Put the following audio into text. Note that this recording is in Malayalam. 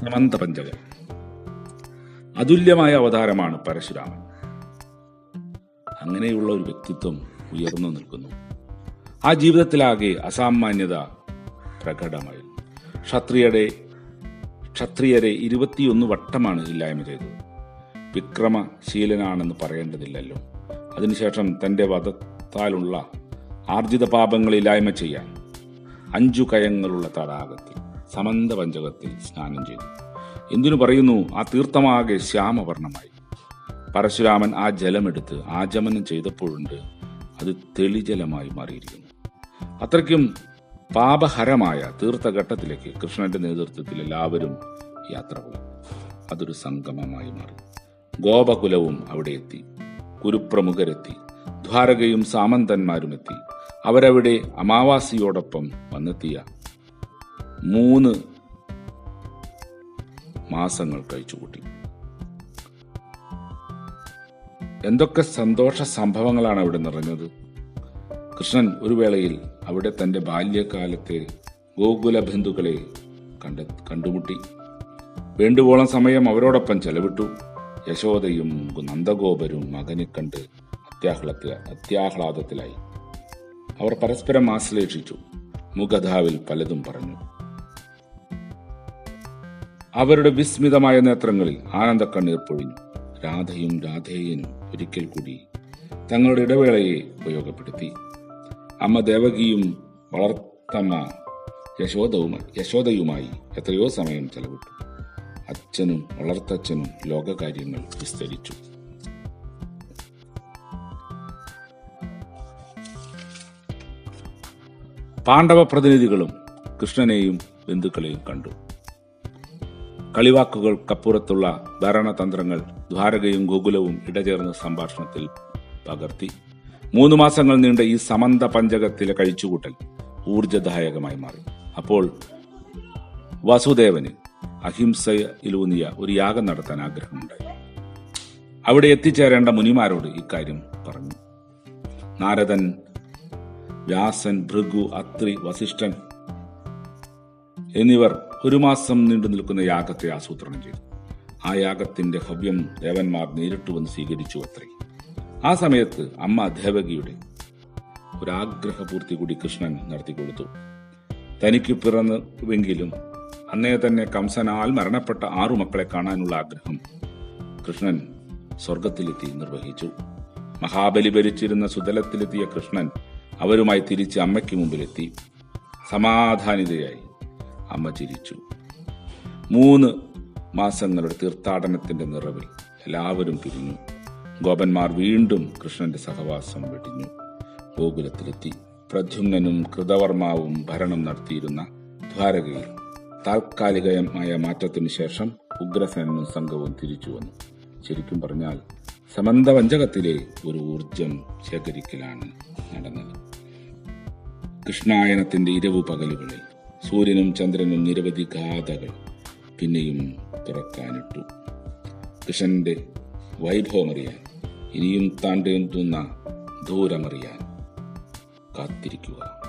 സമന്ത പഞ്ചകം അതുല്യമായ അവതാരമാണ് പരശുരാമൻ. അങ്ങനെയുള്ള ഒരു വ്യക്തിത്വം ഉയർന്നു നിൽക്കുന്നു. ആ ജീവിതത്തിലാകെ അസാമാന്യത പ്രകടമായി. ക്ഷത്രിയരെ ക്ഷത്രിയരെ ഇരുപത്തിയൊന്ന് വട്ടമാണ് ഇല്ലായ്മ ചെയ്തത്. വിക്രമശീലനാണെന്ന് പറയേണ്ടതില്ലല്ലോ. അതിനുശേഷം തന്റെ വധത്താലുള്ള ആർജിത പാപങ്ങൾ ഇല്ലായ്മ ചെയ്യാൻ അഞ്ചു കയങ്ങളുള്ള തടാകത്തിൽ സമന്ത പഞ്ചകത്തിൽ സ്നാനം ചെയ്തു. എന്തിനു പറയുന്നു? ആ തീർത്ഥമാകെ ശ്യാമവർണമായി പരശുരാമൻ ആ ജലമെടുത്ത് ആചമനം ചെയ്തപ്പോഴുണ്ട് അത് തെളിജലമായി മാറിയിരിക്കുന്നു. അത്രയ്ക്കും പാപഹരമായ തീർത്ഥഘട്ടത്തിലേക്ക് കൃഷ്ണന്റെ നേതൃത്വത്തിൽ എല്ലാവരും യാത്ര പോയി. അതൊരു സംഗമമായി മാറി. ഗോപകുലവും അവിടെ എത്തി. കുരുപ്രമുഖരെത്തി ദ്വാരകയും സാമന്തന്മാരും എത്തി അവരവിടെ അമാവാസിയോടൊപ്പം വന്നെത്തിയ മൂന്ന് മാസങ്ങൾ കഴിച്ചുകൂട്ടി എന്തൊക്കെ സന്തോഷ സംഭവങ്ങളാണ് അവിടെ നിറഞ്ഞത്? കൃഷ്ണൻ ഒരു വേളയിൽ അവിടെ തന്റെ ബാല്യകാലത്തെ ഗോകുല ബന്ധുക്കളെ കണ്ട കണ്ടുമുട്ടി. വേണ്ടുവോളം സമയം അവരോടൊപ്പം ചെലവിട്ടു. യശോദയും നന്ദഗോപരും മകനെ കണ്ട് അത്യാഹ്ലത്തിൽ അത്യാഹ്ലാദത്തിലായി. അവർ പരസ്പരം ആശ്ലേഷിച്ചു. മുഖധാവിൽ പലതും പറഞ്ഞു. അവരുടെ വിസ്മിതമായ നേത്രങ്ങളിൽ ആനന്ദ കണ്ണീർ പൊഴിഞ്ഞു. രാധയും രാധേയനും ഒരിക്കൽ കൂടി തങ്ങളുടെ ഇടവേളയെ ഉപയോഗപ്പെടുത്തി. അമ്മ ദേവകിയും വളർത്തമ്മ യശോദവുമായി യശോദയുമായി എത്രയോ സമയം ചെലവിട്ടു. അച്ഛനും വളർത്തച്ഛനും ലോകകാര്യങ്ങൾ വിസ്തരിച്ചു. പാണ്ഡവ പ്രതിനിധികളും കൃഷ്ണനെയും ബന്ധുക്കളെയും കണ്ടു. കളിവാക്കുകൾക്കപ്പുറത്തുള്ള ഭരണതന്ത്രങ്ങൾ ദ്വാരകയും ഗോകുലവും ഇടചേർന്ന സംഭാഷണത്തിൽ പകർത്തി. മൂന്ന് മാസങ്ങൾ നീണ്ട ഈ സമന്ത പഞ്ചകത്തിലെ കഴിച്ചുകൂട്ടൽ ഊർജദായകമായി മാറി. അപ്പോൾ വാസുദേവന് അഹിംസയിലൂന്നിയ ഒരു യാഗം നടത്താൻ ആഗ്രഹമുണ്ടായി. അവിടെ എത്തിച്ചേരേണ്ട മുനിമാരോട് ഇക്കാര്യം പറഞ്ഞു. നാരദൻ വ്യാസൻ ഭൃഗു അത്രി വസിഷ്ഠൻ എന്നിവർ ഒരു മാസം നീണ്ടു നിൽക്കുന്ന യാഗത്തെ ആസൂത്രണം ചെയ്തു. ആ യാഗത്തിന്റെ ഹവ്യം ദേവന്മാർ നേരിട്ട് വന്ന് സ്വീകരിച്ചു അത്രേ ആ സമയത്ത് അമ്മ ദേവകിയുടെ ഒരാഗ്രഹപൂർത്തി കൂടി കൃഷ്ണൻ നടത്തിക്കൊടുത്തു തനിക്ക് പിറന്നുവെങ്കിലും അന്നേ തന്നെ കംസനാൽ മരണപ്പെട്ട ആറു മക്കളെ കാണാനുള്ള ആഗ്രഹം കൃഷ്ണൻ സ്വർഗത്തിലെത്തി നിർവഹിച്ചു. മഹാബലി ഭരിച്ചിരുന്ന സുതലത്തിലെത്തിയ കൃഷ്ണൻ അവരുമായി തിരിച്ച് അമ്മയ്ക്ക് മുമ്പിലെത്തി. സമാധാനിതയായി. അമ്മ ചിരിച്ചു. മൂന്ന് മാസങ്ങളുടെ തീർത്ഥാടനത്തിന്റെ നിറവിൽ എല്ലാവരും പിരിഞ്ഞു ഗോപന്മാർ വീണ്ടും കൃഷ്ണന്റെ സഹവാസം വെടിഞ്ഞു. ഗോകുലത്തിലെത്തി. പ്രദ്യുമ്നനും കൃതവർമാവും ഭരണം നടത്തിയിരുന്ന ദ്വാരകയിൽ താൽക്കാലികമായ മാറ്റത്തിനു ശേഷം ഉഗ്രസേനും സംഘവും തിരിച്ചു വന്നു. ശരിക്കും പറഞ്ഞാൽ സമന്തവഞ്ചകത്തിലെ ഒരു ഊർജം ശേഖരിക്കലാണ് നടന്നത്. കൃഷ്ണായനത്തിന്റെ ഇരവു പകലുകളിൽ സൂര്യനും ചന്ദ്രനും നിരവധി ഗാഥകൾ പിന്നെയും തുറക്കാനിട്ടു. കൃഷ്ണന്റെ വൈഭവമറിയാൻ ഇനിയും താണ്ടേണ്ടുന്ന ദൂരമറിയാൻ കാത്തിരിക്കുക.